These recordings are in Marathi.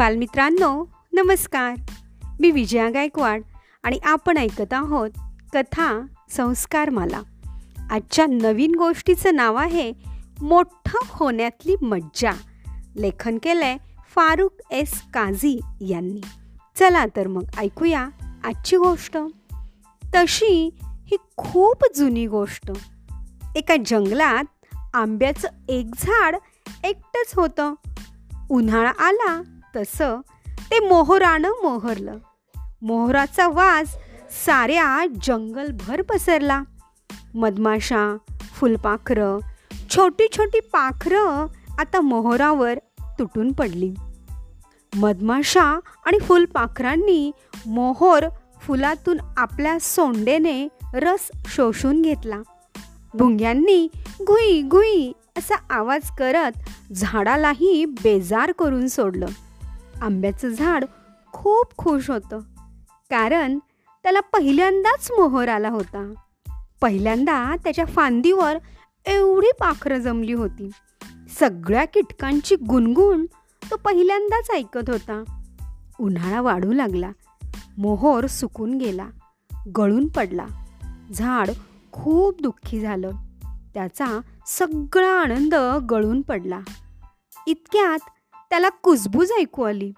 बालमित्रांनो नमस्कार. मी विजया गायकवाड आणि आपण ऐकत आहोत कथा संस्कार माला आजच्या नवीन गोष्टीचं नाव आहे मोठं होण्यातली मज्जा. लेखन केलं आहे फारुख एस काझी यांनी. चला तर मग ऐकूया आजची गोष्ट. तशी ही खूप जुनी गोष्ट. एका जंगलात आंब्याचं एक झाड एकटंच होतं. उन्हाळा आला तसं ते मोहरानं मोहरलं. मोहराचा वास साऱ्या जंगलभर पसरला. मधमाशा फुलपाखरं छोटी छोटी पाखरं आता मोहरावर तुटून पडली. मधमाशा आणि फुलपाखरांनी मोहोर फुलातून आपल्या सोंडेने रस शोषून घेतला. भुंग्यांनी घुई घुई असा आवाज करत झाडालाही बेजार करून सोडलं. आंब्याचं झाड खूप खुश होतं. कारण त्याला पहिल्यांदाच मोहर आला होता. पहिल्यांदा त्याच्या फांदीवर एवढी पाखरं जमली होती. सगळ्या कीटकांची गुणगुण तो पहिल्यांदाच ऐकत होता. उन्हाळा वाढू लागला. मोहोर सुकून गेला. गळून पडला. झाड खूप दुःखी झालं. त्याचा सगळा आनंद गळून पडला. इतक्यात त्याला कुजबूज ऐकू आली.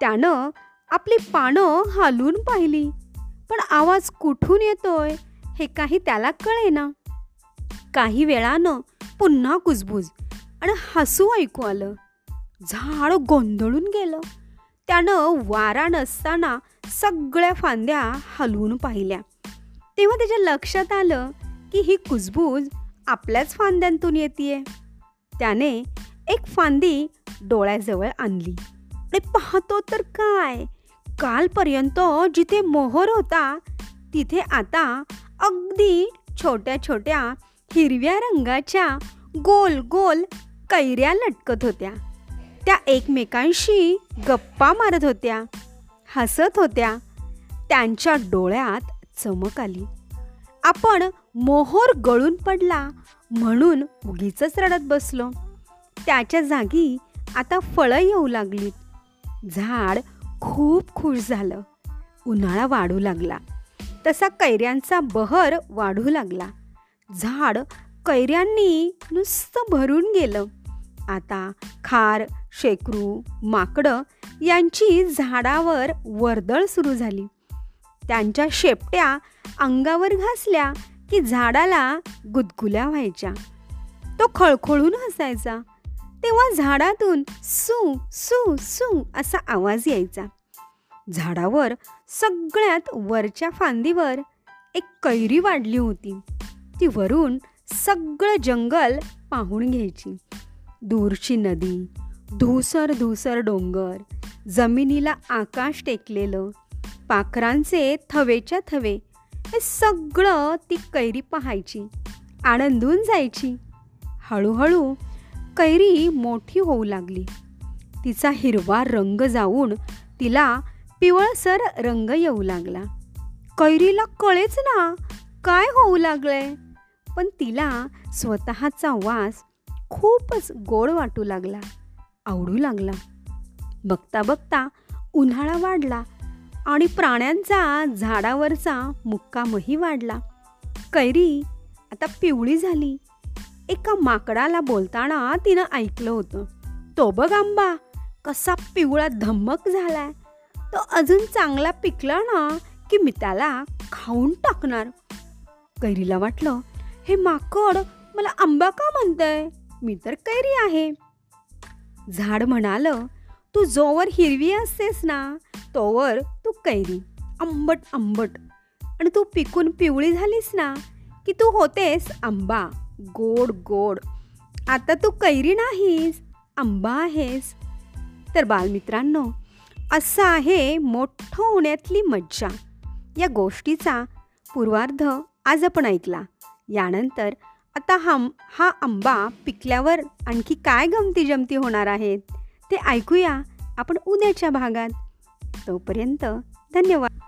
त्यानं आपली पानं हालून पाहिली. पण आवाज कुठून येतोय हे काही त्याला कळेना. काही वेळानं पुन्हा कुजबूज आणि हसू ऐकू आलं. झाड गोंधळून गेलं. त्यानं वारा नसताना सगळ्या फांद्या हलवून पाहिल्या. तेव्हा त्याच्या लक्षात आलं की ही कुजबूज आपल्याच फांद्यांतून येते त्याने एक फांदी डोळ्याजवळ आणली. आणि पाहतो तर काय? कालपर्यंत जिथे मोहर होता तिथे आता अगदी छोट्या छोट्या हिरव्या रंगाच्या गोल गोल कैऱ्या लटकत होत्या. त्या एकमेकांशी गप्पा मारत होत्या हसत होत्या. त्यांच्या डोळ्यात चमक आली. आपण मोहोर गळून पडला म्हणून उगीच रडत बसलो. त्याच्या जागी आता फळं येऊ लागलीत. झाड खूप खुश झालं. उन्हाळा वाढू लागला. तसा कैऱ्यांचा बहर वाढू लागला. झाड कैऱ्यांनी नुसतं भरून गेलं. आता खार शेकरू माकडं यांची झाडावर वर्दळ सुरू झाली. त्यांच्या शेपट्या अंगावर घासल्या की झाडाला गुदगुल्या व्हायच्या. तो खळखळून हसायचा. तेव्हा झाडातून सू सू सू असा आवाज यायचा. झाडावर सगळ्यात वरच्या फांदीवर एक कैरी वाढली होती. ती वरून सगळं जंगल पाहून घ्यायची. दूरची नदी धुसर धुसर डोंगर जमिनीला आकाश टेकलेलं पाखरांचे थवेच्या थवे हे सगळं ती कैरी पाहायची आनंदून जायची. हळूहळू कैरी मोठी होऊ लागली. तिचा हिरवा रंग जाऊन तिला पिवळसर रंग येऊ लागला. कैरीला कळेच ना काय होऊ लागलंय? पण तिला स्वतःचा वास खूपच गोड वाटू लागला आवडू लागला. बघता बघता उन्हाळा वाढला आणि प्राण्यांचा झाडावरचा मुक्कामही वाढला. कैरी आता पिवळी झाली. एका माकडाला बोलताना तिनं ऐकलं होतं. तो बघ आंबा कसा पिवळा धम्मक झालाय. तो अजून चांगला पिकला ना की मी त्याला खाऊन टाकणार. कैरीला वाटलं हे माकड मला आंबा का म्हणतंय? मी तर कैरी आहे. झाड म्हणालं तू जोवर हिरवी असतेस ना तोवर तू कैरी आंबट आंबट. आणि तू पिकून पिवळी झालीस ना की तू होतेस आंबा. गोड गोड. आता तू कैरी नाहीस आंबा आहेस. तर बालमित्रांनो असं आहे मोठं होण्यातली मज्जा. या गोष्टीचा पूर्वार्ध आज आपण ऐकला. यानंतर आता हा हा आंबा पिकल्यावर आणखी काय गमती जमती होणार आहेत ते ऐकूया आपण उद्याच्या भागात. तोपर्यंत धन्यवाद.